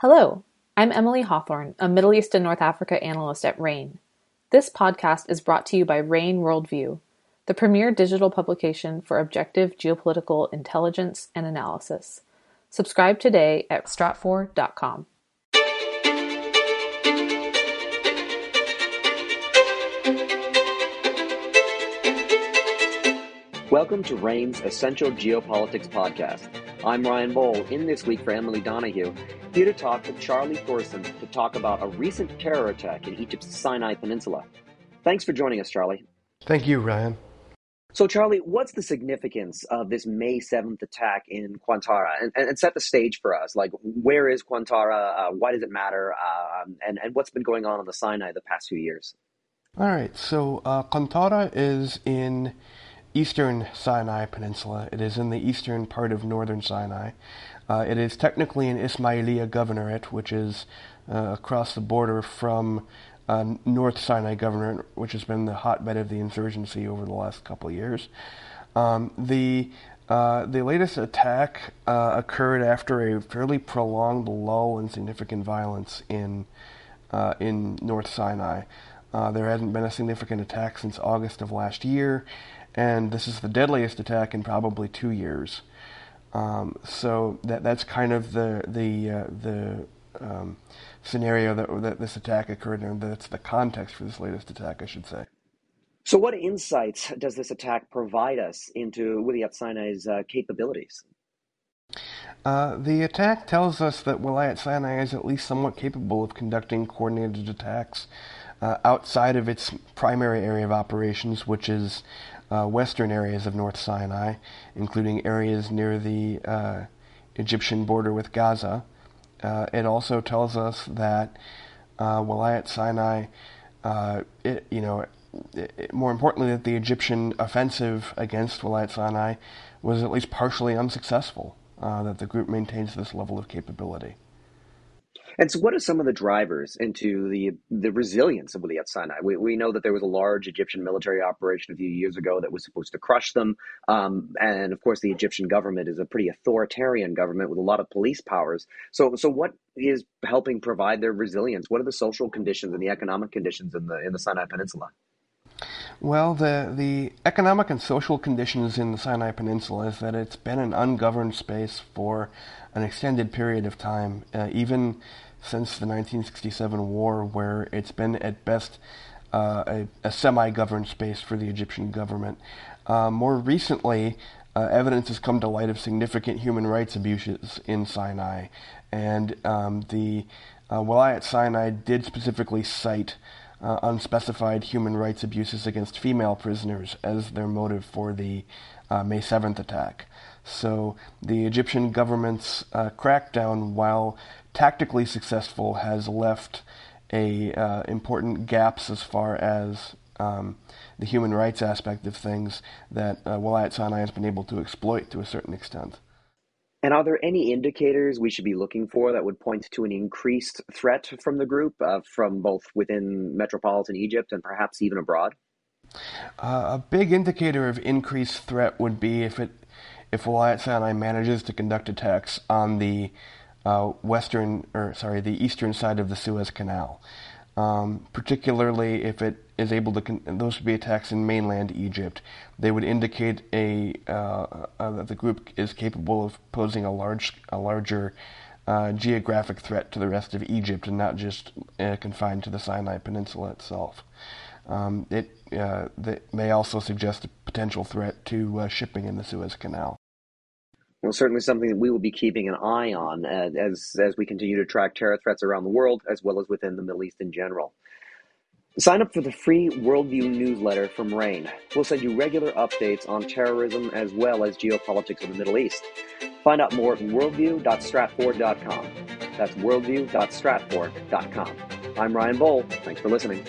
Hello, I'm Emily Hawthorne, a Middle East and North Africa analyst at RANE. This podcast is brought to you by RANE Worldview, the premier digital publication for objective geopolitical intelligence and analysis. Subscribe today at stratfor.com. Welcome to RANE's Essential Geopolitics Podcast. I'm Ryan Bohl, in this week for Emily Donahue, here to talk with Charlie Thorson to talk about a recent terror attack in Egypt's Sinai Peninsula. Thanks for joining us, Charlie. Thank you, Ryan. So, Charlie, what's the significance of this May 7th attack in Qantara? And, and, set the stage for us. Like, where is Qantara? Uh, why does it matter? Uh, and, and what's been going on on the Sinai the past few years? All right. So, uh, Qantara is in eastern Sinai Peninsula. It is in the eastern part of northern Sinai. Uh, it is technically an Ismailia governorate, which is uh, across the border from uh, North Sinai governorate, which has been the hotbed of the insurgency over the last couple of years. Um, the uh, the latest attack uh, occurred after a fairly prolonged lull in significant violence in uh, in North Sinai. There hasn't been a significant attack since August of last year, and this is the deadliest attack in probably two years. Um, so that that's kind of the the uh, the um, scenario that that this attack occurred in. That's the context for this latest attack, I should say. So, what insights does this attack provide us into Wilayat Sinai's uh, capabilities? Uh, the attack tells us that Wilayat Sinai is at least somewhat capable of conducting coordinated attacks uh, outside of its primary area of operations, which is uh, western areas of North Sinai, including areas near the uh, Egyptian border with Gaza. Uh, it also tells us that uh, Wilayat Sinai, uh, it, you know, it, more importantly, that the Egyptian offensive against Wilayat Sinai was at least partially unsuccessful. Uh, that the group maintains this level of capability. And so, what are some of the drivers into the the resilience of Wilayat Sinai? We, we know that there was a large Egyptian military operation a few years ago that was supposed to crush them. Um, and of course, the Egyptian government is a pretty authoritarian government with a lot of police powers. So, so what is helping provide their resilience? What are the social conditions and the economic conditions in the in the Sinai Peninsula? Well, the the economic and social conditions in the Sinai Peninsula is that it's been an ungoverned space for an extended period of time, uh, even since the 1967 war, where it's been at best uh, a, a semi governed space for the Egyptian government. Uh, more recently, uh, evidence has come to light of significant human rights abuses in Sinai, and um, the uh, Wilayat Sinai did specifically cite uh, unspecified human rights abuses against female prisoners as their motive for the uh, May 7th attack. So the Egyptian government's uh, crackdown, while tactically successful, has left a uh, important gaps as far as um, the human rights aspect of things that uh, Wilayat Sinai has been able to exploit to a certain extent. And are there any indicators we should be looking for that would point to an increased threat from the group, uh, from both within metropolitan Egypt and perhaps even abroad? Uh, a big indicator of increased threat would be if it if Wilayat Sinai manages to conduct attacks on the uh, western or sorry the eastern side of the Suez Canal, um, particularly if it is able to con- those would be attacks in mainland Egypt. They would indicate a uh, uh, that the group is capable of posing a large a larger uh, geographic threat to the rest of Egypt and not just uh, confined to the Sinai Peninsula itself. Um, it uh, may also suggest a potential threat to uh, shipping in the Suez Canal well, certainly something that we will be keeping an eye on uh, as as we continue to track terror threats around the world as well as within the Middle East in general. Sign up for the free Worldview newsletter from RANE. We'll send you regular updates on terrorism as well as geopolitics of the Middle East. Find out more at worldview.stratfor.com. That's worldview.stratfor.com. I'm Ryan Bohl. Thanks for listening.